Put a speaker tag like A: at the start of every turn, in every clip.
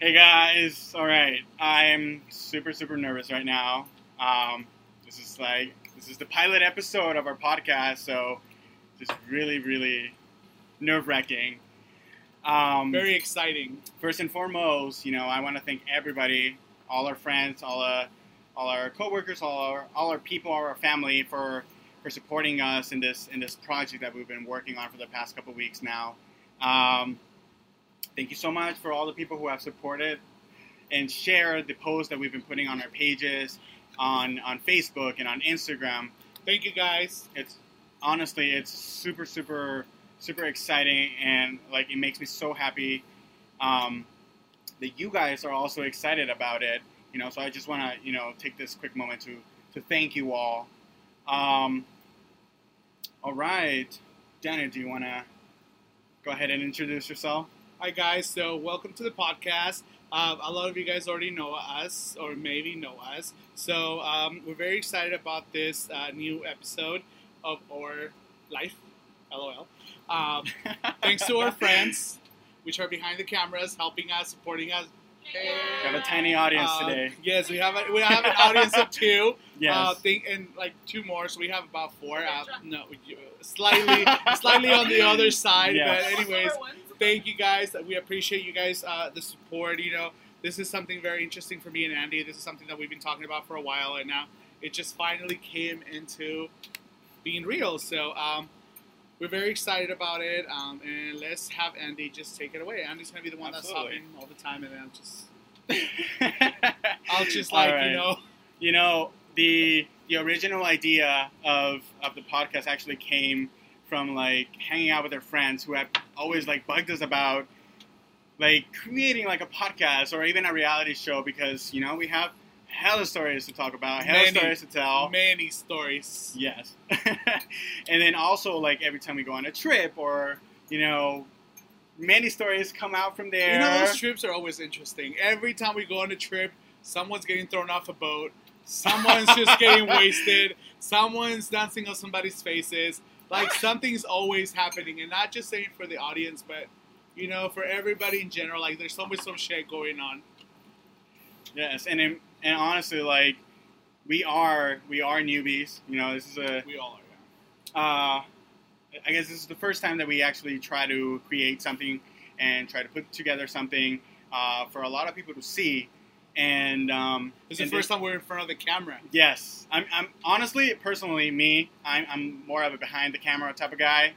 A: Hey guys, all right. I'm super super nervous right now. Um, this is like this is the pilot episode of our podcast, so just really really nerve wracking. Um,
B: Very exciting.
A: first and foremost, you know, I want to thank everybody, all our friends, all uh, all our coworkers, all our all our people, all our family for for supporting us in this in this project that we've been working on for the past couple weeks now. Um, thank you so much for all the people who have supported and shared the posts that we've been putting on our pages, on on Facebook and on Instagram.
B: Thank you guys.
A: It's honestly, it's super super super exciting and like it makes me so happy um, that you guys are also excited about it. You know, so I just want to you know take this quick moment to to thank you all. Um, all right, Janet, do you want to go ahead and introduce yourself?
B: Hi guys. So welcome to the podcast. Um, a lot of you guys already know us, or maybe know us. So um, we're very excited about this uh, new episode of our life. LOL. Um, thanks to our friends, which are behind the cameras, helping us, supporting us.
A: We have a tiny audience
B: Um,
A: today.
B: Yes, we have a, we have an audience of two.
A: Yes.
B: Uh, think and like two more, so we have about four. Uh, no, slightly, slightly on the other side.
A: Yes.
B: But anyways, thank you guys. We appreciate you guys uh, the support. You know, this is something very interesting for me and Andy. This is something that we've been talking about for a while, and now it just finally came into being real. So um, we're very excited about it. Um, and let's have Andy just take it away. Andy's gonna be the one
A: Absolutely.
B: that's talking all the time, and then I'm just I'll just like
A: right.
B: you know.
A: You know, the the original idea of of the podcast actually came from like hanging out with our friends who have always like bugged us about like creating like a podcast or even a reality show because you know we have hella stories to talk about, hella
B: Many.
A: stories to tell.
B: Many stories.
A: Yes. and then also like every time we go on a trip or you know many stories come out from there.
B: You know, those trips are always interesting. Every time we go on a trip, someone's getting thrown off a boat, someone's just getting wasted, someone's dancing on somebody's faces. Like something's always happening, and not just saying for the audience, but you know, for everybody in general. Like there's always some shit going on.
A: Yes, and in, and honestly, like we are we are newbies. You know, this is a
B: We all are. Yeah.
A: uh, I guess this is the first time that we actually try to create something and try to put together something uh, for a lot of people to see. And um,
B: This is the first time we're in front of the camera.
A: Yes, I'm, I'm honestly, personally, me, I'm, I'm more of a behind the camera type of guy.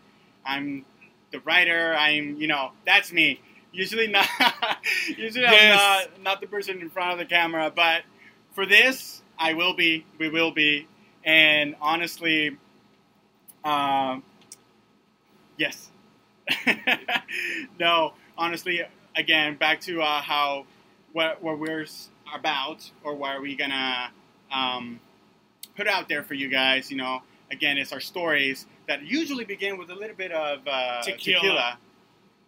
A: I'm the writer. I'm, you know, that's me. Usually not, usually
B: Yes.
A: I'm not, not the person in front of the camera. But for this, I will be. We will be. And honestly, um, yes. no, honestly, again, back to uh, how what what we're about or what are we gonna um, put out there for you guys. You know, again, it's our stories that usually begin with a little bit of uh,
B: Tequila.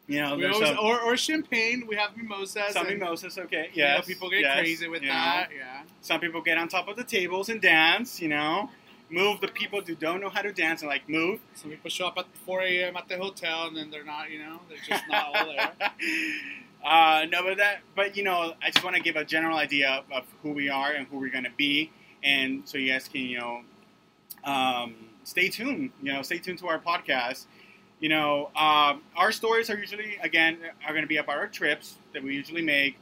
A: You know,
B: always,
A: some,
B: or, or champagne. We have mimosas.
A: some
B: and,
A: mimosas, okay,
B: you know, people get
A: yes,
B: crazy with
A: you know.
B: that. Yeah.
A: Some people get on top of the tables and dance. You know, move the people who don't know how to dance and like move.
B: Some people show up at 4 a.m. at the hotel, and then they're not. You know, they're just not all there.
A: uh, no, but that, but you know, I just want to give a general idea of, who we are and who we're going to be, and so you guys can, you know, um, stay tuned. You know, stay tuned to our podcast. You know, um, our stories are usually, again, are going to be about our trips that we usually make,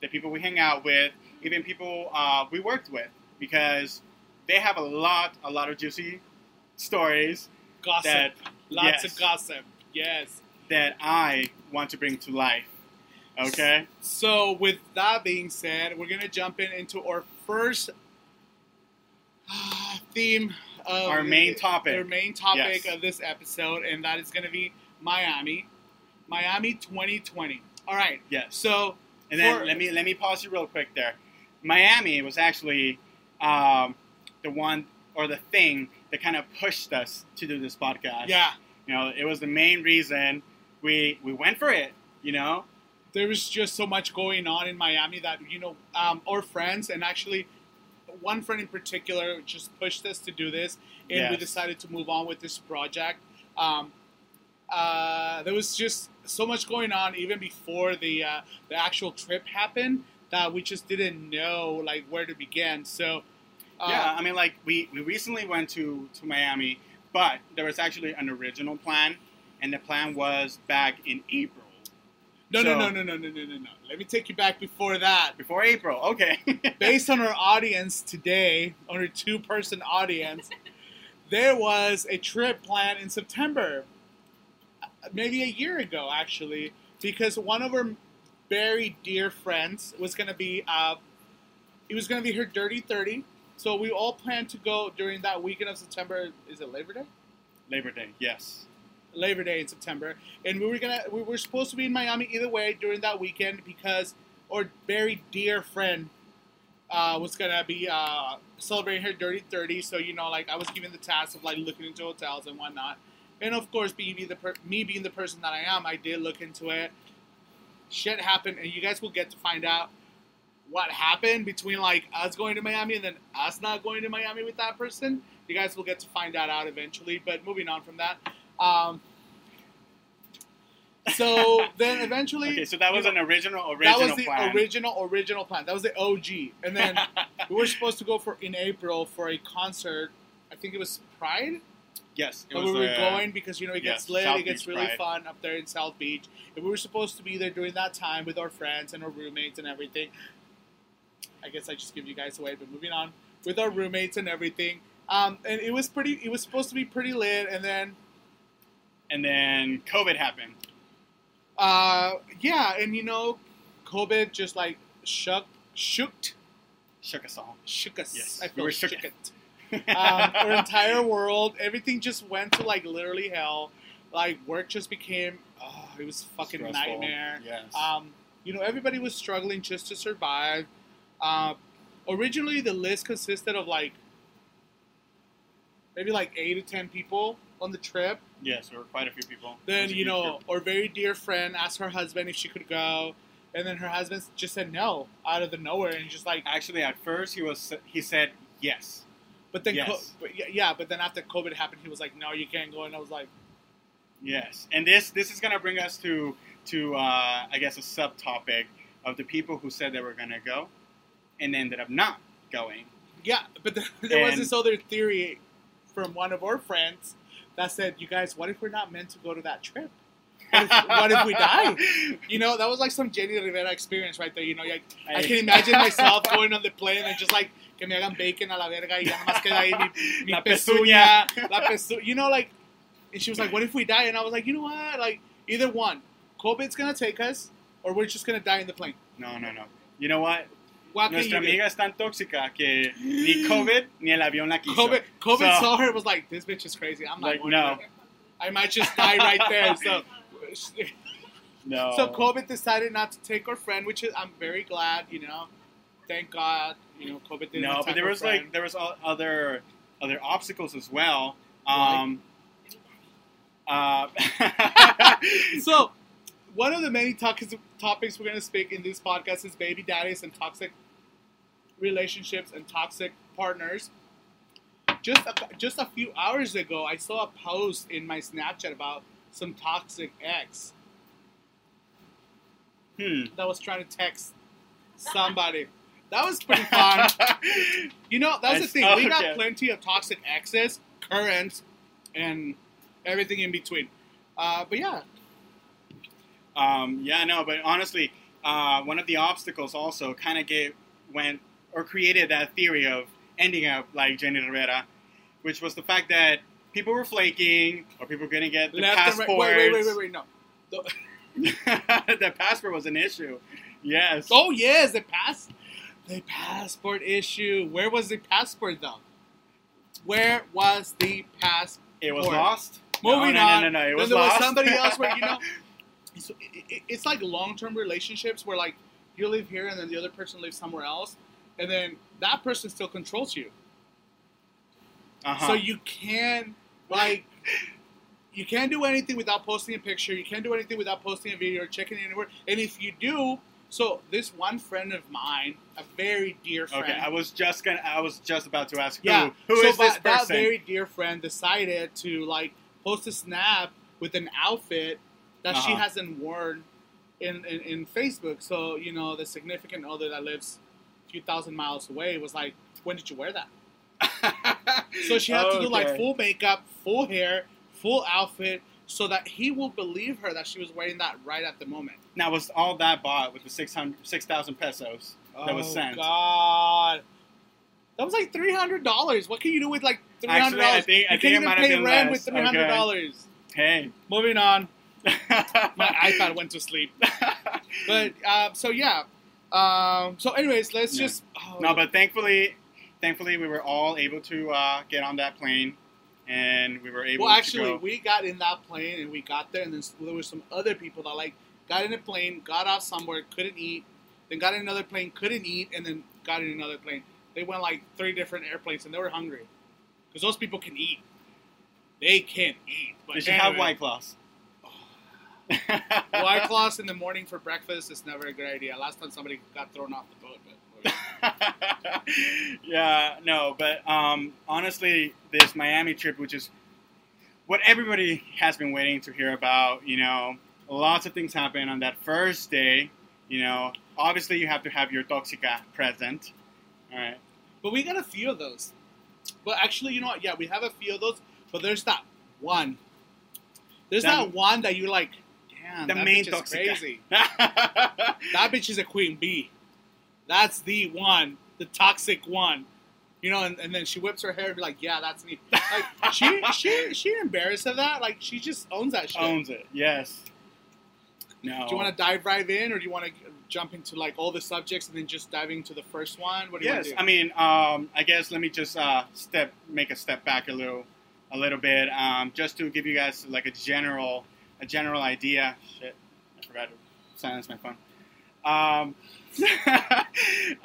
A: the people we hang out with, even people uh, we worked with, because they have a lot, a lot of juicy stories
B: Gossip.
A: that
B: Lots
A: yes.
B: of gossip. Yes.
A: that I want to bring to life. Okay.
B: So, with that being said, we're gonna jump in into our first uh, theme. Of
A: Our main topic.
B: Our main topic
A: Yes.
B: of this episode, and that is gonna be Miami, Miami 2020. All right.
A: Yes.
B: So,
A: And then
B: For-
A: let me let me pause you real quick there. Miami was actually um, the one or the thing that kind of pushed us to do this podcast.
B: yeah,
A: You know, it was the main reason we we went for it. You know.
B: There was just so much going on in Miami that you know um, our friends and actually one friend in particular just pushed us to do this, and we decided to move on with this project. Um, uh, there was just so much going on even before the uh, the actual trip happened that we just didn't know like where to begin. So uh,
A: yeah, I mean, like we, we recently went to to Miami, but there was actually an original plan, and the plan was back in April.
B: No,
A: so-
B: no, no, no, no, no, no, no, no. Let me take you back before that.
A: Before April, okay.
B: Based on our audience today, on our two-person audience, there was a trip planned in September, uh, maybe a year ago actually, because one of our very dear friends was going to be, uh, it was going to be her dirty thirty. So we all planned to go during that weekend of September. Is it Labor Day?
A: Labor Day, yes.
B: Labor Day in September, and we were gonna we were supposed to be in Miami either way during that weekend because our very dear friend uh, was gonna be uh, celebrating her dirty thirty. So you know, like I was given the task of like looking into hotels and whatnot, and of course, being the per- me being the person that I am, I did look into it. Shit happened, and you guys will get to find out what happened between like us going to Miami and then us not going to Miami with that person. You guys will get to find that out eventually. But moving on from that. Um, so then eventually,
A: Okay, so that was
B: you
A: an
B: original,
A: original
B: that was the
A: plan.
B: original original plan. That was the OG. And then we were supposed to go for in April for a concert. I think it was Pride.
A: yes, it
B: But we were
A: uh,
B: going because you know it
A: yes,
B: gets lit,
A: South
B: it gets
A: Beach
B: really
A: Pride.
B: fun up there in South Beach, and we were supposed to be there during that time with our friends and our roommates and everything. I guess I just give you guys away, but moving on with our roommates and everything. Um, and it was pretty. It was supposed to be pretty lit, and then
A: and then COVID happened.
B: uh, yeah, and you know, COVID just like shook, shooked,
A: Shook us all.
B: shook us.
A: Yes,
B: I
A: we
B: feel
A: were
B: shook
A: shook.
B: it. um, our entire world, everything just went to like literally hell. Like work just became, oh, it was a fucking
A: Stressful.
B: nightmare.
A: Yes.
B: Um, you know, everybody was struggling just to survive. Uh, originally, the list consisted of like maybe like eight to ten people on the trip.
A: Yes, there were quite a few people.
B: Then you know,
A: group.
B: our very dear friend asked her husband if she could go, and then her husband just said no out of the nowhere, and just like,
A: actually, at first he was he said yes.
B: but then
A: Yes.
B: co- but yeah, but then after COVID happened, he was like, no, you can't go, and I was like.
A: Yes, and this this is gonna bring us to to uh, I guess a subtopic of the people who said they were gonna go, and ended up not going.
B: Yeah, but there, there was this other theory from one of our friends that said, "You guys, what if we're not meant to go to that trip? What if, what if we die?" You know, that was like some Jenni Rivera experience right there. You know, like I can imagine myself going on the plane and just like que me hagan bacon a la verga y ya nomás queda ahí mi, mi
A: La
B: pezuña,
A: pezuña.
B: la pezu, you know, like, and she was like, "What if we die?" And I was like, "You know what? Like, either one, COVID's gonna take us, or we're just gonna die in the plane."
A: No, no, no. You know what? Nuestra
B: you do?
A: amiga es tan tóxica que ni COVID ni el avión la quiso.
B: COVID, COVID
A: So-
B: saw her and was like, "This bitch is crazy. I'm
A: Like, no.
B: I might just die right there." So,
A: No.
B: so COVID decided not to take our friend, which is I'm very glad. You know, thank God. You know, COVID didn't.
A: No, but there was
B: friend.
A: like there was other other obstacles as well. Um, uh,
B: So, one of the many topics topics we're going to speak in this podcast is baby daddies and toxic relationships and toxic partners. Just a, just a few hours ago, I saw a post in my Snapchat about some toxic ex
A: hmm.
B: that was trying to text somebody. That was pretty fun. You know, that's
A: I
B: the thing. We got
A: that.
B: plenty of toxic exes, current, and everything in between. Uh, but yeah,
A: Um, yeah, no, but honestly, uh, one of the obstacles also kind of gave went or created that theory of ending up like Jenni Rivera, which was the fact that people were flaking or people couldn't get the passport.
B: right. Wait, wait, wait, wait, wait. No. The-
A: the passport was an issue. Yes.
B: Oh yes, the pass, the passport issue. Where was the passport though? Where was the passport?
A: it was lost.
B: Moving
A: no, no,
B: on.
A: No, no, no, It
B: Then
A: was
B: there was somebody else where you know. So it, it, it's like long-term relationships where like you live here and then the other person lives somewhere else, and then that person still controls you.
A: uh-huh.
B: So you can like you can't do anything without posting a picture. You can't do anything without posting a video or checking anywhere. And if you do, so this one friend of mine, a very dear friend.
A: Okay, I was just gonna. I was just about to ask who.
B: yeah.
A: Who
B: so
A: is this
B: that- that very dear friend decided to like post a snap with an outfit that she
A: Uh-huh.
B: hasn't worn in, in in Facebook. So you know, the significant other that lives a few thousand miles away was like, "When did you wear that?" So she had to do like full makeup, full hair, full outfit, so that he will believe her that she was wearing that right at the moment.
A: Now was all that bought with the 600 6,000 pesos that was
B: oh,
A: sent?
B: God, that was like three hundred dollars. What can you do with like three hundred dollars? you can't
A: it might
B: even
A: have
B: pay
A: been
B: rent
A: less.
B: with three hundred dollars.
A: Okay.
B: Moving on. My iPad went to sleep. But um, so yeah. Um, so anyways, let's
A: Yeah.
B: just oh,
A: no, but thankfully, thankfully we were all able to uh, get on that plane, and we were able
B: well,
A: to
B: actually,
A: go.
B: we got in that plane and we got there, and then there were some other people that like got in a plane, got off somewhere, couldn't eat, then got in another plane, couldn't eat, and then got in another plane. They went like three different airplanes, and they were hungry because those people can eat. They can eat. But
A: They should have white claws.
B: White claws in the morning for breakfast is never a good idea. Last time somebody got thrown off the boat. But,
A: yeah, no, but um, honestly, this Miami trip, which is what everybody has been waiting to hear about, you know, lots of things happen on that first day. You know, obviously, you have to have your toxica present. All right.
B: but we got a few of those. But actually, you know what? Yeah, we have a few of those. But there's that one. There's
A: That-
B: that one that you're like, damn,
A: The
B: that
A: main
B: bitch is crazy. That bitch is a queen bee. That's the one, the toxic one. You know, and, and then she whips her hair and be like, yeah, that's me. Like she she she embarrassed of that. Like she just owns that shit.
A: Owns it. Yes. No.
B: Do you want to dive right in, or do you want to jump into like all the subjects and then just diving into the first one? What do you
A: Yes,
B: want
A: I
B: to do?
A: mean, um, I guess let me just uh, step, make a step back a little, a little bit, um, just to give you guys like a general, a general idea. Shit, I forgot to silence my phone. Um,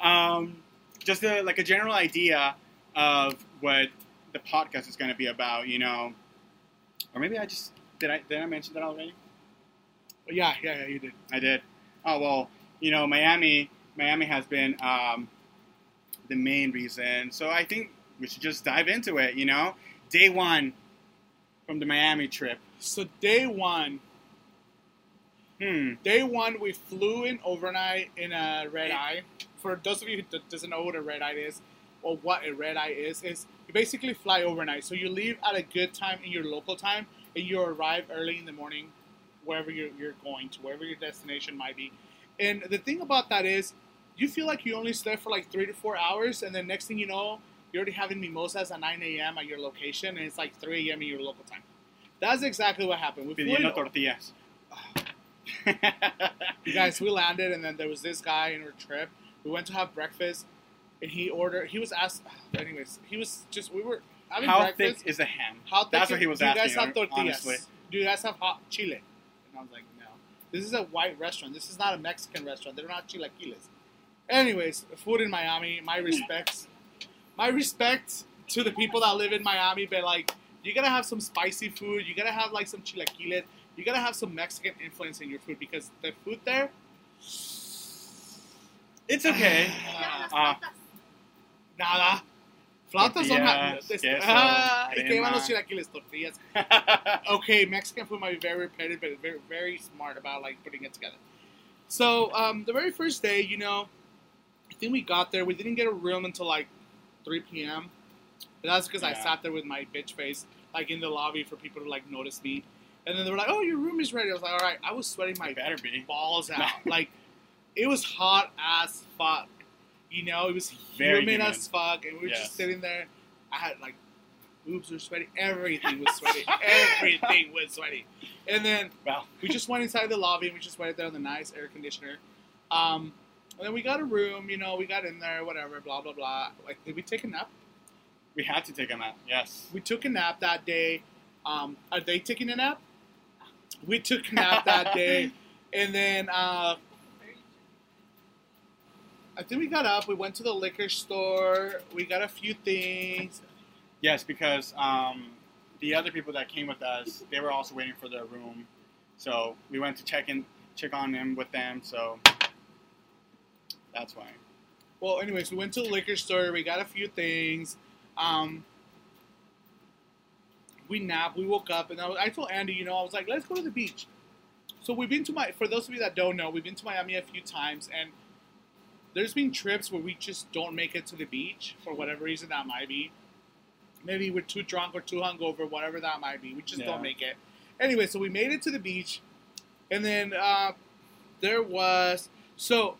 A: um, just a, like a general idea of what the podcast is going to be about, you know, or maybe I just did I did I mention that already?
B: yeah, yeah, yeah, you did.
A: I did. Oh well, you know, Miami. Miami has been um, the main reason. So I think we should just dive into it. You know, day one from the Miami trip.
B: So day one,
A: Hmm.
B: day one, we flew in overnight in a red eye. For those of you who d- doesn't know what a red eye is, or what a red eye is, is you basically fly overnight. So you leave at a good time in your local time, and you arrive early in the morning, wherever you're, you're going to, wherever your destination might be. And the thing about that is, you feel like you only slept for like three to four hours, and then next thing you know, you're already having mimosas at 9 a.m. at your location, and it's like 3 a.m. in your local time. That's exactly what happened. We
A: Pidiendo tortillas.
B: you guys, we landed, and then there was this guy in our trip. We went to have breakfast, and he ordered. He was asked. Anyways, he was just. We were having
A: How
B: breakfast.
A: How thick is the ham?
B: How thick
A: That's what he was asking.
B: do you guys have tortillas?
A: honestly.
B: Do you guys have hot chile? And I was like, no. This is a white restaurant. This is not a Mexican restaurant. They're not chilaquiles. Anyways, food in Miami. My respects. My respect to the people that live in Miami, but like, you gotta have some spicy food. You gotta have like some chilaquiles. You gotta have some Mexican influence in your food because the food there.
A: It's okay.
B: Ah, nada. Flautas son.
A: Tortillas,
B: es-
A: queso,
B: ah, y que van los chilaquiles, tortillas. okay, Mexican food might be very repetitive, but very, very smart about like putting it together. So um, the very first day, you know, I think we got there. We didn't get a room until like 3 p.m. But that's because I sat there with my bitch face, like in the lobby for people to like notice me. And then they were like, "Oh, your room is ready." I was like, "All right." I was sweating my
A: It better be.
B: balls out. like it was hot as fuck. You know, it was
A: Very
B: humid
A: humid.
B: as fuck, and we were
A: Yes.
B: just sitting there. I had like boobs were sweaty, everything was sweaty, everything was sweaty. And then
A: Well,
B: we just went inside the lobby and we just waited there on the nice air conditioner. Um, and then we got a room, you know, we got in there, whatever, blah blah blah. Like, did we take a nap?
A: we had to take a nap. Yes.
B: We took a nap that day. Um, are they taking a nap? We took a nap that day, and then uh, I think we got up. We went to the liquor store. We got a few things.
A: Yes, because um, the other people that came with us, they were also waiting for their room. So we went to check in, check on them with them. So that's why.
B: Well, anyways, we went to the liquor store. We got a few things. Um, we napped. We woke up, and I, was, I told Andy, you know, I was like, let's go to the beach. So we've been to my. For those of you that don't know, we've been to Miami a few times, and there's been trips where we just don't make it to the beach for whatever reason that might be. Maybe we're too drunk or too hungover, whatever that might be. We just
A: Yeah.
B: don't make it. Anyway, so we made it to the beach, and then uh, there was so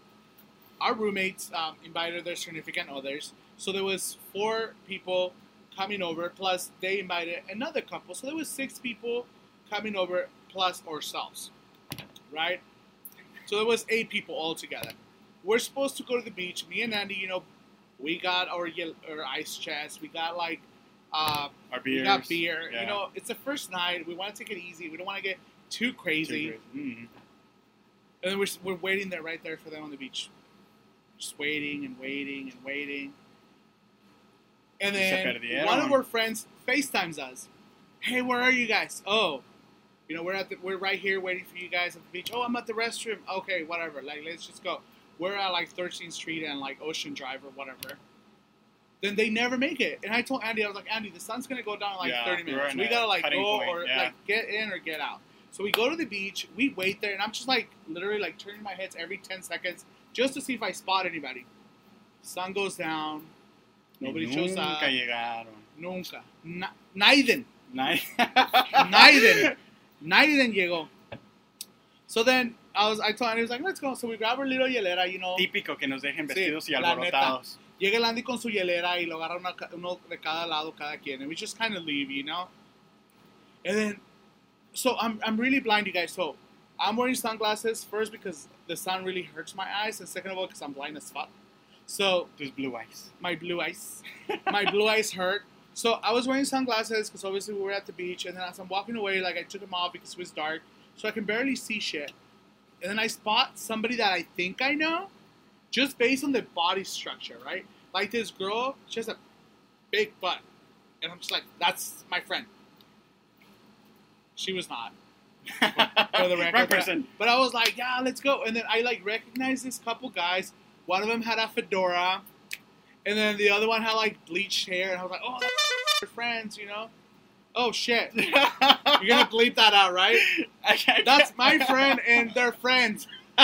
B: our roommates um, invited their significant others. So there was four people coming over, plus they invited another couple. So there was six people coming over, plus ourselves, right? So there was eight people all together. We're supposed to go to the beach. Me and Andy, you know, we got our our ice chest. We got like uh,
A: Our
B: we got beer.
A: Yeah.
B: You know, it's the first night. We want to take it easy. We don't want to get too crazy.
A: Mm.
B: And then we're, we're waiting there, right there for them on the beach. Just waiting and waiting and waiting. And then
A: perdieron.
B: one of our friends FaceTimes us. Hey, where are you guys? Oh, you know, we're at the, we're right here waiting for you guys at the beach. Oh, I'm at the restroom. Okay, whatever. Like, let's just go. We're at like 13th Street and like Ocean Drive or whatever. Then they never make it. And I told Andy, I was like, Andy, the sun's gonna go down in like
A: Yeah,
B: 30 minutes. We gotta like go
A: point,
B: or
A: yeah.
B: like get in or get out. So we go to the beach, we wait there, and I'm just like literally like turning my heads every 10 seconds just to see if I spot anybody. Sun goes down, nobody
A: Y
B: shows
A: nunca llegaron.
B: Nunca. Na- Naiden. Naiden. Naiden llegó. So then I was, I told Andy, he was like, let's go. So we grab our little hielera, you know.
A: Típico que nos dejen
B: Sí,
A: vestidos y
B: la neta.
A: alborotados.
B: Llega el Andy con su hielera y lo agarra una uno de cada lado, cada quien. And we just kind of leave, you know? And then, so I'm, I'm really blind, you guys. So I'm wearing sunglasses, first because the sun really hurts my eyes, and second of all, because I'm blind as fuck. So
A: Tus blue eyes.
B: my blue eyes, my blue eyes hurt. So I was wearing sunglasses because obviously we were at the beach, and then as I'm walking away, like I took them off because it was dark, so I can barely see shit. And then I spot somebody that I think I know, just based on the body structure, right? Like this girl, she has a big butt, and I'm just like, that's my friend. She was not. For the record,
A: Wrong
B: but-
A: person.
B: But I was like, yeah, let's go. And then I like recognized this couple guys. One of them had a fedora, and then the other one had like bleached hair. And I was like, oh, that's friends, you know? Oh shit, you're gonna bleep that out, right? That's my friend and their friends.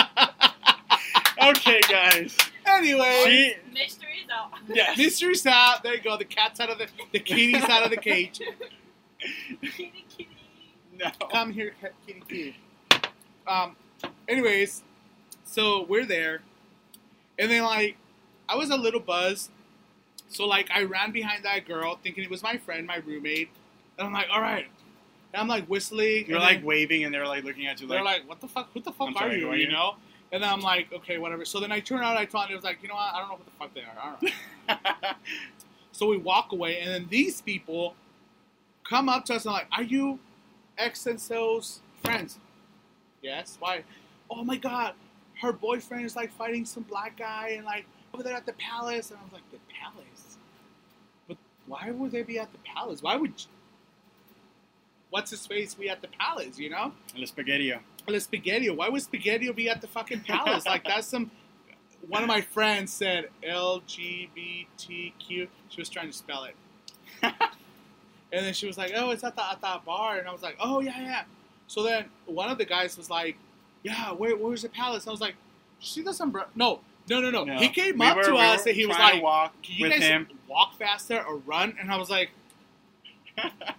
A: okay, guys.
B: Anyway,
A: She.
C: Mysteries out.
A: Yes.
B: mystery's out. There you go. The cat's out of the the kitty's out of the cage.
C: kitty, kitty.
A: No.
B: Come here, kitty, kitty. Um. Anyways, so we're there, and then like, I was a little buzzed, so like I ran behind that girl thinking it was my friend, my roommate, and I'm like, all right, and I'm like whistling.
A: You're
B: and
A: like
B: then
A: waying, and they're like looking at you
B: they're
A: like.
B: what the fuck? Who the fuck
A: I'm
B: are
A: sorry,
B: you?
A: are You
B: know? And then I'm like, okay, whatever. So then I turn out, I told him, I was like, you know what? I don't know who the fuck they are. I don't know. So we walk away, and then these people come up to us and like, "Are you X and so's friends?" Yes. Why? Oh my God, her boyfriend is like fighting some black guy, and like over there at the palace. And I was like, "The palace? But why would they be at the palace? Why would? What's his face We at the palace? You know?
A: El spaghetti.
B: El Spaghetti. Why would Spaghetti be at the fucking palace? like that's some. One of my friends said LGBTQ. She was trying to spell it, and then she was like, "Oh, it's at the at that bar," and I was like, "Oh yeah, yeah." So then one of the guys was like, "Yeah, where, where's the palace?" And I was like, "See this umbrella?" No, no, no, no.
A: No.
B: He came
A: We
B: up
A: were-
B: to
A: we
B: us and he was like,
A: walk
B: "Can you guys
A: him.
B: walk faster or run?" And I was like,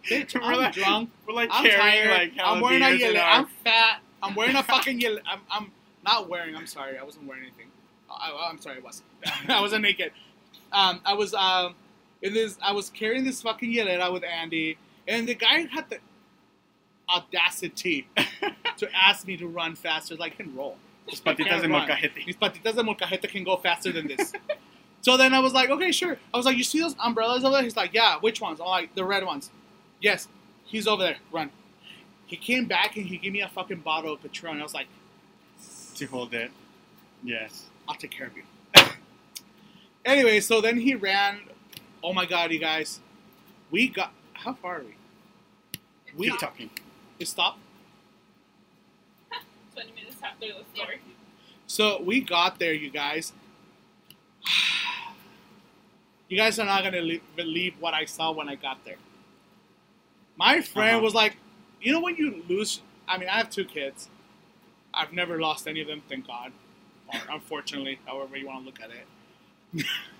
B: "Bitch,
A: we're
B: I'm
A: like,
B: drunk."
A: We're like
B: I'm
A: carrying
B: tired.
A: like
B: I'm wearing a yellow. I'm fat. I'm wearing a fucking yellow. I'm, I'm not wearing. I'm sorry. I wasn't wearing anything. I, I'm sorry. I wasn't. I wasn't naked. Um, I was um, in this. I was carrying this fucking yellow with Andy, and the guy had the audacity to ask me to run faster. Like, can roll.
A: Tus patitas de molcajete.
B: Mis patitas de molcajete can go faster than this. so then I was like, okay, sure. I was like, you see those umbrellas over there? He's like, yeah. Which ones? I'm like, the red ones. Yes. He's over there. Run. He came back and he gave me a fucking bottle of Patron. I was like,
A: To hold it. Yes.
B: I'll take care of you. anyway, so then he ran. Oh my god, you guys. We got. How far are we? We
A: Keep talking.
B: It stopped.
C: 20 minutes after the story.
B: So we got there, you guys. You guys are not gonna le- believe what I saw when I got there. My friend
A: Uh-huh.
B: was like, you know when you lose. I mean, I have two kids. I've never lost any of them, thank God, or unfortunately, however you want to look at it.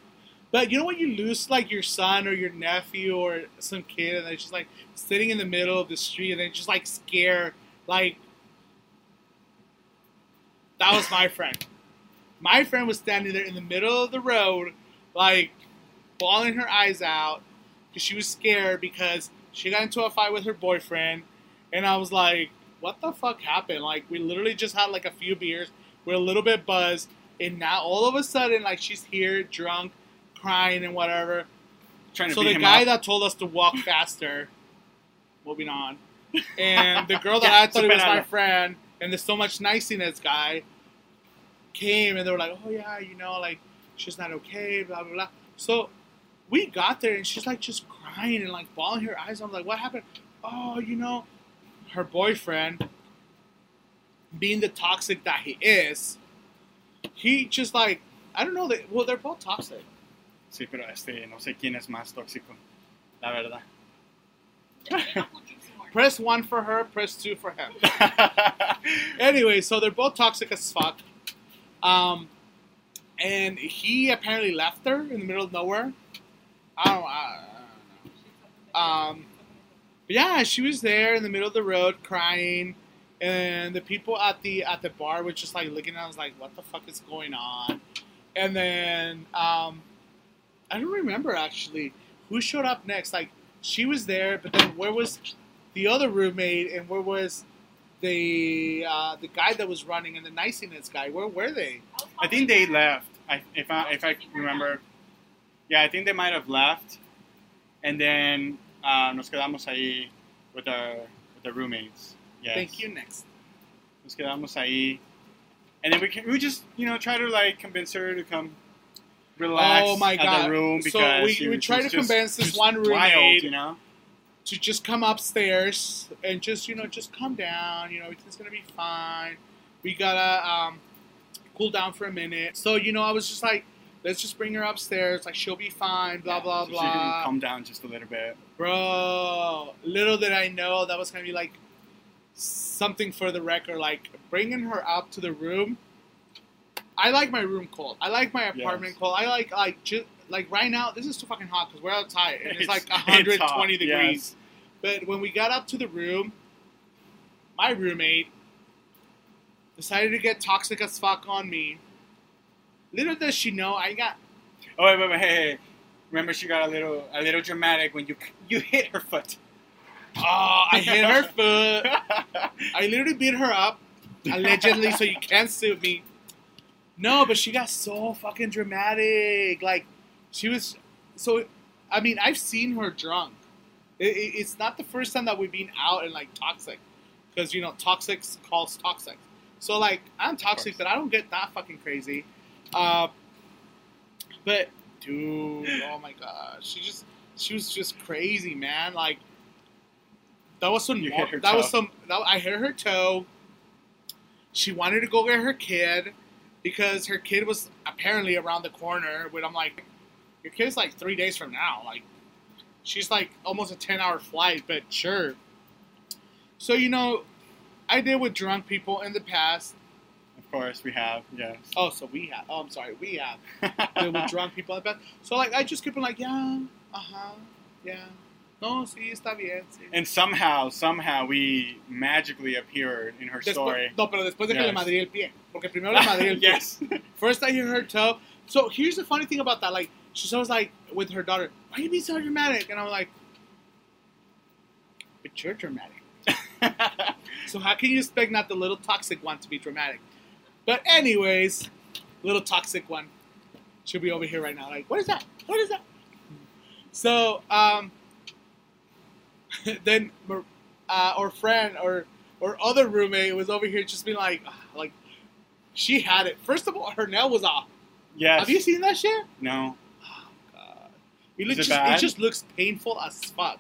B: but you know when you lose like your son or your nephew or some kid, and they're just like sitting in the middle of the street, and they just like scare, like that was my friend. My friend was standing there in the middle of the road, like bawling her eyes out because she was scared because she got into a fight with her boyfriend, and I was like, "What the fuck happened?" Like we literally just had like a few beers, we're a little bit buzzed, and now all of a sudden, like she's here, drunk, crying and whatever.
A: Trying to
B: So the guy
A: up.
B: that told us to walk faster, moving on, and the girl that I thought was my friend, and the so much niceness guy came and they were like, "Oh yeah, you know, like she's not okay, blah blah blah." So we got there and she's like just crying and like bawling her eyes. I'm like, "What happened?" Oh, you know, her boyfriend, being the toxic that he is, he just like I don't know. They, well, they're both toxic.
A: Sí, pero este, no sé quién es más tóxico. La verdad.
B: Press one for her, press two for him. anyway, so they're both toxic as fuck. Um, and he apparently left her in the middle of nowhere. I don't, I, I don't know. Um, but yeah, she was there in the middle of the road crying, and the people at the at the bar were just like looking at us like, "What the fuck is going on?" And then um, I don't remember actually who showed up next. Like she was there, but then where was the other roommate, and where was the uh, the guy that was running and the niceness guy? Where were they?
A: I think they left. I, if I if I remember, yeah, I think they might have left, and then uh, nos quedamos ahí with our with the roommates. Yes.
B: Thank you. Next.
A: Nos quedamos ahí, and then we can, we just you know try to like convince her to come relax
B: Oh my God.
A: the room
B: So we-
A: she,
B: we
A: she's
B: to convince this one
A: wild,
B: roommate
A: you know.
B: to just come upstairs and just you know just calm down. You know it's gonna be fine. We gotta um, cool down for a minute. So you know I was just like, let's just bring her upstairs. Like she'll be fine. Blah
A: Yeah,
B: blah
A: so She can
B: blah.
A: calm down just a little bit.
B: Bro, little did I know that was gonna be like something for the record. Like bringing her up to the room. I like my room cold. I like my apartment
A: Yes.
B: cold. I like like just like right now. This is too fucking hot because we're outside and it's, like 120
A: hot,
B: degrees.
A: yes.
B: But when we got up to the room, my roommate decided to get toxic as fuck on me. Little does she know, I got
A: Oh wait, wait, wait, hey, hey. Remember, she got a little a little dramatic when you you hit her foot.
B: oh, I hit her foot. I literally beat her up, allegedly, so you can't sue me. No, but she got so fucking dramatic. Like, she was so. I mean, I've seen her drunk. It, it- it's not the first time that we've been out and like toxic, because you know, toxic calls toxic. So like, I'm toxic, but I don't get that fucking crazy. Uh, but dude, oh my gosh, she just she was just crazy, man. Like that was some
A: You hit her
B: that was
A: toe.
B: some that, I hit her toe. She wanted to go get her kid because her kid was apparently around the corner. But I'm like, your kid's like three days from now. Like, she's like almost a ten hour flight, but sure. So you know, I did with drunk people in the past.
A: of course, we have yes.
B: Oh, so we have. Oh, I'm sorry, we have with drunk people in the past. So like, I just keep on like, yeah, uh huh, yeah. No, sí, está bien. Sí.
A: and somehow, somehow, we magically appeared in her
B: Después-
A: story.
B: no, pero después de que
A: Yes.
B: le madrí el pie. Porque primero le madrí el pie.
A: yes.
B: First, I hear her toe. So here's the funny thing about that. Like, she's always like with her daughter, "Why are you being so dramatic?" And I'm like, "But you're dramatic. So how can you expect not the little toxic one to be dramatic?" But anyways, little toxic one should be over here right now. Like, what is that? What is that? So um, then uh, our friend or or other roommate was over here just being like, ah, like she had it. First of all, her nail was off.
A: yes.
B: Have you seen that shit?
A: no, Oh,
B: God. It, looks
A: it
B: just, it just looks painful as fuck.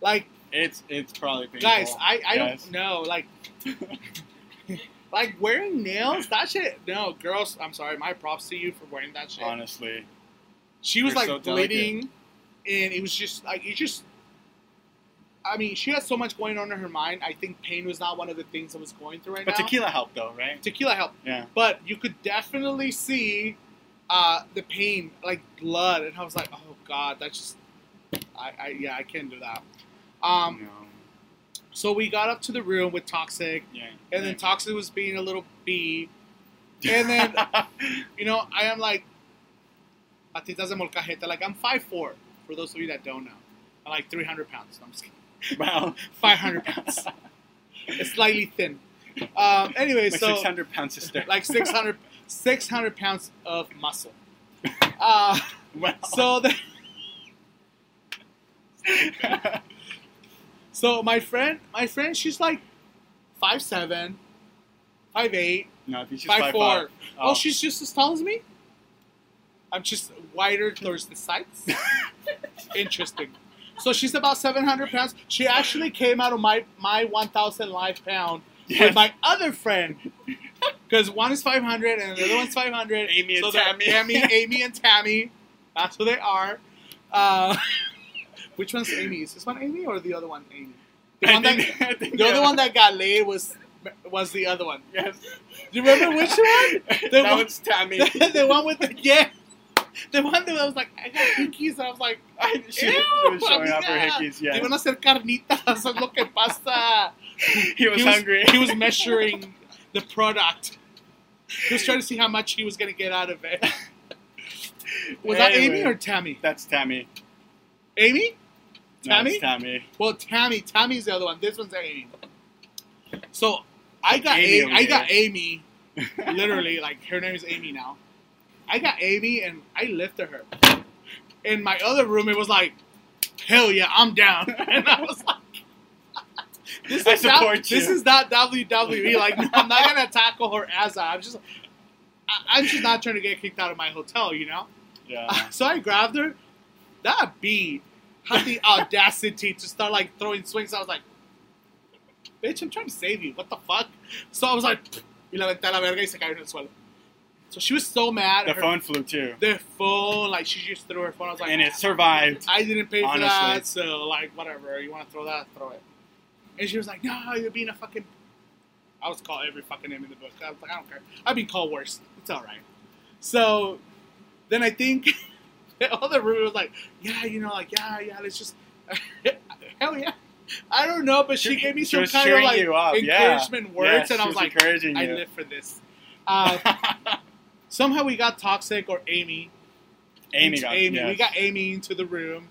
B: Like,
A: it's it's probably painful.
B: guys, I, I
A: Yes.
B: don't know. Like, like wearing nails, that shit. No, girls, I'm sorry. My props to you for wearing that shit.
A: honestly.
B: she was like
A: so delicate.
B: bleeding, and it was just like, it just. I mean, she has so much going on in her mind. I think pain was not one of the things that was going through right
A: But
B: now.
A: tequila helped though, right?
B: tequila helped,
A: Yeah.
B: but you could definitely see uh, the pain, like blood, and I was like, oh god, that's just, I, I yeah, I can't do that. Um,
A: no.
B: so we got up to the room with Toxic,
A: Yeah.
B: and then Toxic was being a little bee, and then you know, I am like, patitas de molcajete, like I'm 5'4", for those of you that don't know. I'm like 300 pounds. No, I'm just kidding.
A: Wow.
B: 500 pounds. It's slightly thin. Um, anyway, so
A: 600 pound sister.
B: like 600, 600 pounds of muscle. Uh,
A: wow.
B: so the, so my friend, my friend, she's like 5'7", 5'8",
A: no, I think she's
B: 5'4".
A: five, five.
B: Oh, she's just as tall as me. I'm just wider towards the sides. Interesting. So she's about 700 pounds. She actually came out of my my 1,000 live pound
A: Yes.
B: with my other friend. Because one is 500 and the other one's 500.
A: Amy and
B: so they're
A: Tammy.
B: Amy, Amy and Tammy. That's who they are. Uh, which one's Amy? Is this one Amy or the other one Amy? The, one
A: think- think
B: the other one that got laid was was the other one.
A: Yes.
B: Do you remember which one?
A: that
B: one-
A: one's Tammy.
B: the, the one with the yeah, the one that I was like, I got hickeys, and I was like,
A: I, she,
B: Ew,
A: she was showing off her hickeys. Yeah.
B: van a hacer carnitas, es lo que pasa.
A: He was hungry.
B: he was measuring the product. He was trying to see how much he was going to get out of it. Was that Amy or Tammy?
A: That's Tammy.
B: Amy? Tammy?
A: it's Tammy.
B: Well, Tammy. Tammy's the other one. This one's Amy. So I got
A: Amy
B: A- I got. Amy. Literally, like her name is Amy now. I got Amy and I lifted her. In my other room, it was like, hell yeah, I'm down. And I was like, this
A: I
B: is not, this is not WWE. Like, no, I'm not gonna tackle her as out. I'm just, I, I'm just not trying to get kicked out of my hotel, you know.
A: Yeah.
B: So I grabbed her. That bee had the audacity to start like throwing swings. I was like, bitch, I'm trying to save you. What the fuck? So I was like, y la verga y se cayó en el suelo. So she was so mad.
A: The
B: Her-
A: phone flew too.
B: The phone, like she just threw her phone. I was like,
A: And it survived.
B: I didn't pay for
A: Honestly.
B: that, so like whatever. You want to throw that, throw it. And she was like, No, you're being a fucking. I was called every fucking name in the book. I was like, I don't care. I've been called worse. It's all right. So then I think all the other room was like, Yeah, you know, like yeah, yeah. Let's just hell yeah. I don't know, but she gave me some kind of like
A: up, yeah.
B: encouragement words, and I was,
A: was
B: like, I live for this. Uh, somehow we got toxic or Amy
A: Amy got
B: Amy.
A: yes.
B: We got Amy into the room,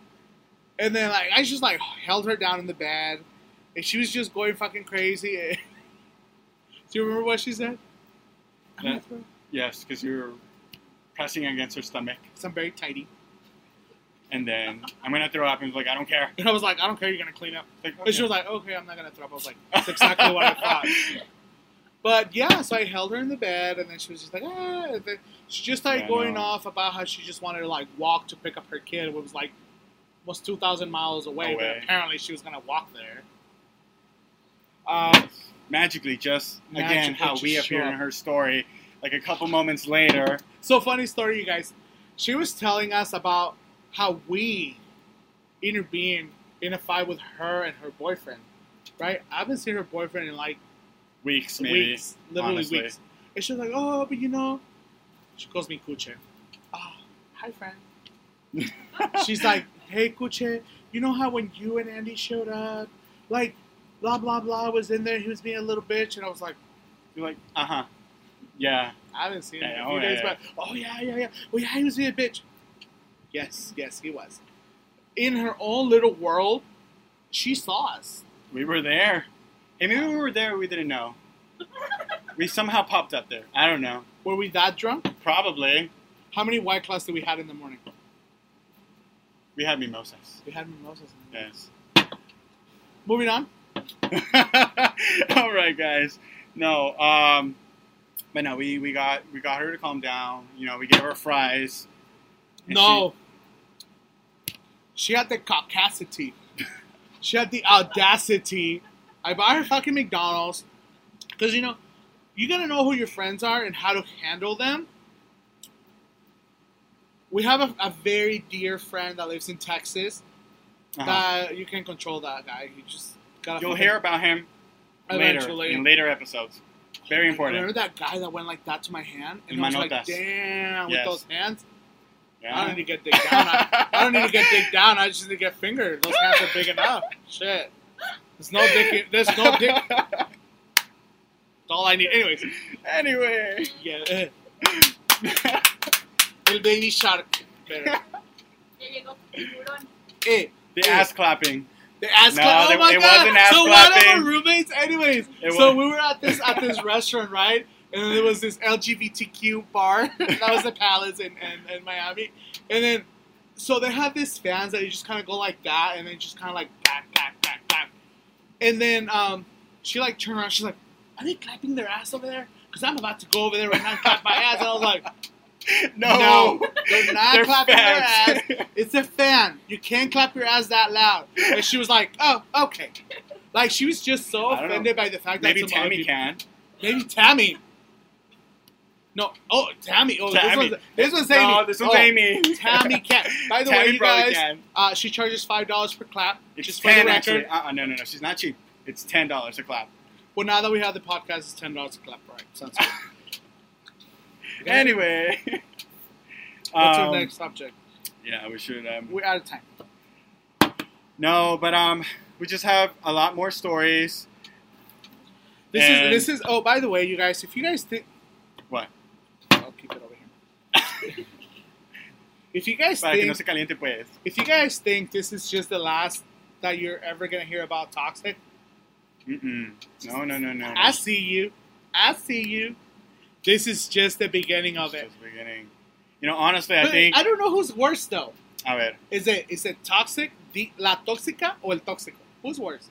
B: and then like I just like held her down in the bed, and she was just going fucking crazy. Do you remember what she said? I'm
A: Yeah.
B: gonna throw-
A: Yes, because you were pressing against her stomach.
B: 'cause I'm very tidy,
A: And then I'm gonna throw up and was like, I don't care.
B: and I was like, I don't care. You're gonna clean up.
A: Like,
B: And she was like, Okay, I'm not gonna throw up. I was like, That's exactly what I thought. But yeah, so I held her in the bed, and then she was just like, ah. She just started going off about how she just wanted to like walk to pick up her kid. It was like almost two thousand miles away,
A: Away.
B: but apparently she was gonna walk there. Um,
A: magically, just again, how
B: just
A: we appear in her story. Like a couple moments later,
B: So funny story, you guys. She was telling us about how we intervened in a fight with her and her boyfriend. Right? I haven't seen her boyfriend in like
A: weeks maybe.
B: weeks, literally
A: honestly.
B: weeks. And she was like, "Oh, but you know," she calls me Kuche. Oh, hi, friend. She's like, "Hey, Kuche, you know how when you and Andy showed up, like, blah blah blah was in there. He was being a little bitch, and I was like."
A: You're like, uh huh. Yeah.
B: I haven't seen him in
A: Yeah,
B: a
A: oh,
B: few days,
A: yeah,
B: but oh yeah, yeah, yeah. Well, yeah, he was being a bitch. Yes, yes, he was. In her own little world, she saw us.
A: We were there. Hey, maybe we were there. We didn't know. we somehow popped up there. I don't know.
B: Were we that drunk?
A: Probably.
B: How many white claws did we have in the morning?
A: We had mimosas.
B: We had mimosas. In the.
A: Yes.
B: Moving on.
A: All right, guys. No. Um. But no, we, we got we got her to calm down. You know, we gave her fries. and
B: no. She had the caucasity. she had the audacity. I buy her fucking McDonald's. Because, you know, you gotta know who your friends are and how to handle them. We have a, a very dear friend that lives in Texas.
A: Uh-huh.
B: That you can control that guy. You just gotta.
A: You'll hear about him later in later episodes. Very important.
B: Remember that guy that went like that to my hand, and I was like. "Damn!"
A: Yes.
B: With those hands,
A: Yeah.
B: I don't need to get digged down. I, I don't need to get digged down. I just need to get fingered. Those hands are big enough. Shit. There's no dick. There's no dick. That's all I need. Anyways,
A: anyway.
B: yeah. El baby shark. Better.
C: Ya llegó tu tiburón.
B: Eh,
A: the
B: Eh.
A: ass clapping.
B: The ass
A: No,
B: clap. Oh my
A: it
B: god!
A: wasn't ass
B: so one of
A: clapping.
B: our roommates, anyways.
A: It
B: so
A: was-
B: we were at this at this restaurant, right? And then there was this LGBTQ bar. that was the Palace in, in, in Miami. And then, so they have these fans that you just kind of go like that, and then just kind of like clap, clap, clap, clap. And then um, she like turned around. She's like, "Are they clapping their ass over there?" Because I'm about to go over there right now and clap my ass. And I was like,
A: No,
B: No, they're not clapping their
A: ass.
B: It's a fan. You can't clap your ass that loud. And she was like, oh, okay. Like, she was just so
A: don't know.
B: offended by the fact that
A: Maybe Tammy
B: people-
A: can.
B: Maybe Tammy. No, oh, Tammy. Oh,
A: Tammy.
B: this one's, this one's Amy.
A: No, this one's
B: Oh,
A: Amy.
B: Tammy can. By the
A: Tammy
B: way, you guys,
A: can.
B: uh, she charges $5 per clap.
A: It's
B: just for the
A: ten
B: record.
A: actually. Uh-uh, no, no, no. She's not cheap. It's ten dollars a clap.
B: Well, now that we have the podcast, it's $10 a clap. Right. Sounds good. Okay.
A: Anyway.
B: What's
A: Um,
B: our next subject?
A: Yeah, we should. Um,
B: We're out of time.
A: no, but um, we just have a lot more stories.
B: This
A: And-
B: is this is. Oh, by the way, you guys, if you guys think,
A: What?
B: I'll keep it over here. If you guys
A: Para que no
B: think,
A: se caliente, pues.
B: if you guys think this is just the last that you're ever gonna hear about toxic,
A: Mm-mm. No, no, no, no. no.
B: I see you. I see you. This is just the beginning of it.
A: just beginning. You know, honestly, I
B: But
A: think.
B: I don't know who's worse though.
A: A ver.
B: Is it is it toxic, the la tóxica, or el tóxico? Who's worse?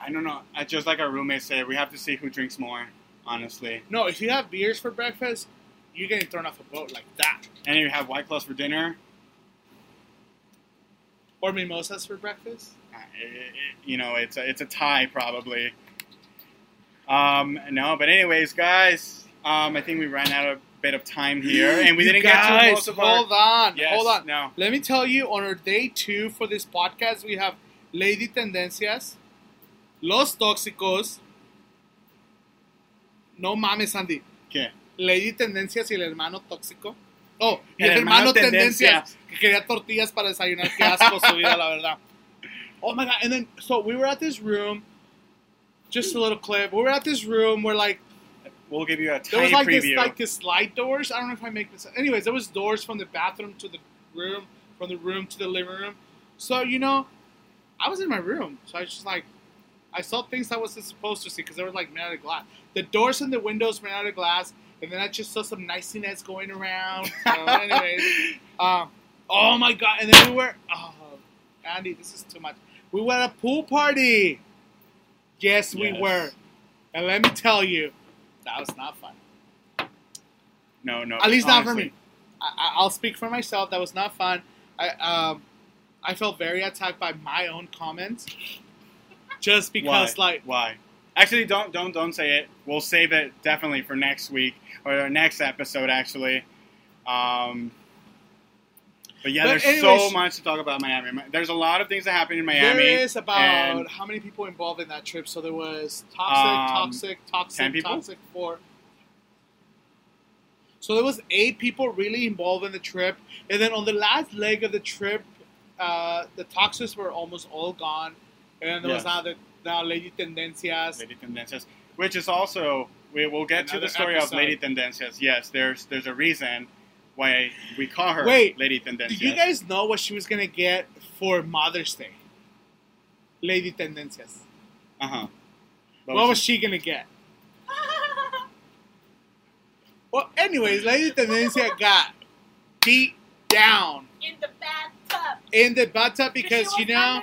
A: I don't know. I just like our roommate said, we have to see who drinks more. Honestly,
B: No, if you have beers for breakfast, you're getting thrown off a boat like that.
A: and if you have White Claws for dinner,
B: Or mimosas for breakfast.
A: uh, it, it, you know, it's a, it's a tie probably. Um, no, but anyways, guys, um, I think we ran out of bit of time here, and we
B: You
A: didn't get to most of our.
B: hold on,
A: Yes,
B: hold on.
A: No.
B: Let me tell you, on our day two for this podcast, we have Lady Tendencias, Los Tóxicos. No mames, Andy.
A: ¿Qué?
B: Lady Tendencias y el hermano tóxico. Oh, y
A: El
B: el,
A: hermano
B: hermano, Tendencias,
A: Tendencias.
B: que quería tortillas para desayunar. Qué asco su vida, la verdad. Oh my god! And then, so we were at this room. Just a little clip. We were at this room where like
A: We'll give you a
B: there was like
A: preview.
B: this like this slide doors. I don't know if I make this. Anyways, there was doors from the bathroom to the room, from the room to the living room. So you know, I was in my room, so I was just like, I saw things I wasn't supposed to see because they were like made out of glass. The doors and the windows were made out of glass, and then I just saw some niceness going around. So anyways, um, oh my god! And then we were, oh, Andy, this is too much. We were at a pool party. Yes, we
A: Yes.
B: were. And let me tell you, that was not fun.
A: no, no.
B: At least not for me. I, I- I'll speak for myself. That was not fun. I um, I felt very attacked by my own comments, just because
A: Why?
B: like
A: why? Actually, don't don't don't say it. We'll save it definitely for next week or next episode. Actually, um, but yeah,
B: But
A: there's
B: anyways-
A: so much to talk about Miami. There's a lot of things that happen in Miami.
B: there is about how many people involved in that trip. So there was toxic,
A: Um,
B: toxic, toxic, toxic four. So there was eight people really involved in the trip, and then on the last leg of the trip, uh, the toxics were almost all gone, and there was
A: Yes.
B: now the now Lady Tendencias.
A: Lady Tendencias, which is also we will get to the story
B: episode.
A: of Lady Tendencias. Yes, there's there's a reason why we call her
B: Wait,
A: Lady
B: Do
A: Tendencias.
B: you guys know what she was gonna get for Mother's Day? Lady Tendencias.
A: Uh huh.
B: What was she gonna get? Well, anyways, Lady Tendencia got beat down
C: In the bathtub.
B: in the bathtub because
C: she
B: you
C: was
B: know.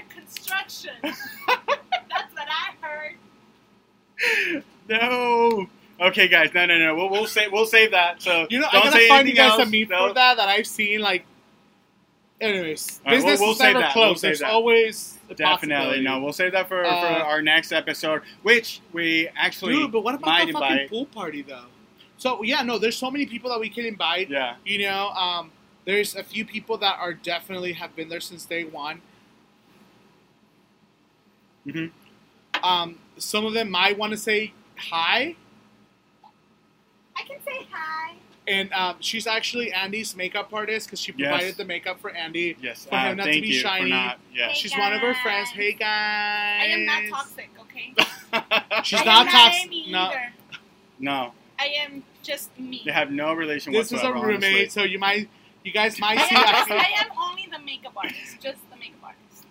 C: Under. That's what I heard.
A: no. Okay, guys. No, no, no. We'll, we'll save we'll save that. So
B: You know, I
A: don't
B: gotta find you
A: anything
B: guys a
A: else.
B: meme
A: No.
B: for that that I've seen. Like, anyways,
A: All right,
B: business
A: we'll- we'll
B: is never
A: that. We'll
B: closed. There's
A: that.
B: always a
A: Definitely. No, we'll save that for, for
B: Uh,
A: our next episode, which we actually
B: Dude, but what about
A: might
B: the fucking
A: invite.
B: pool party though? So yeah, no, there's so many people that we can invite.
A: Yeah.
B: You know, um, there's a few people that are definitely have been there since day one.
A: Mhm.
B: Um, some of them might want to say hi,
C: I can say hi.
B: and um, she's actually Andy's makeup artist because she
A: Yes.
B: provided the makeup for Andy.
A: Yes.
B: For
A: uh,
B: him not to be
A: you
B: shiny.
A: not. Yes.
C: Hey,
B: She's one of her friends. Hey guys.
C: I am not toxic, okay?
B: She's
C: I
B: not
C: not
B: toxic. No,
A: no,
C: I am just me.
A: they have no relation
B: this is a roommate,
A: honestly.
B: so you might, you guys might
C: I
B: see.
C: am, just, I am only the makeup artist, just the makeup artist.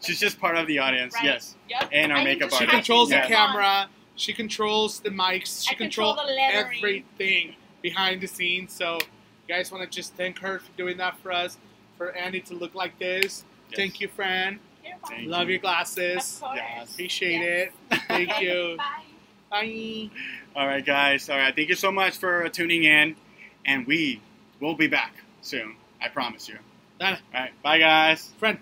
A: She's just part of the audience.
C: Right.
A: Yes.
C: Yep.
A: And our
C: I
A: makeup
C: just
B: She
A: artist.
B: controls
A: Yeah.
B: the camera. She controls the mics. She
C: I control
B: controls everything behind the scenes. So, you guys want to just thank her for doing that for us, for Andy to look like this.
A: Yes.
B: Thank you, Fran.
C: You're.
A: Thank
B: Love
A: you.
B: your glasses.
C: Of.
A: Yes.
B: Appreciate
C: Yes.
B: it. Thank
C: Okay,
B: you.
C: Bye.
B: Bye.
A: All right, guys. All right. Thank you so much for tuning in, and we will be back soon. I promise you.
B: Done.
A: All right. Bye, guys.
B: Friend.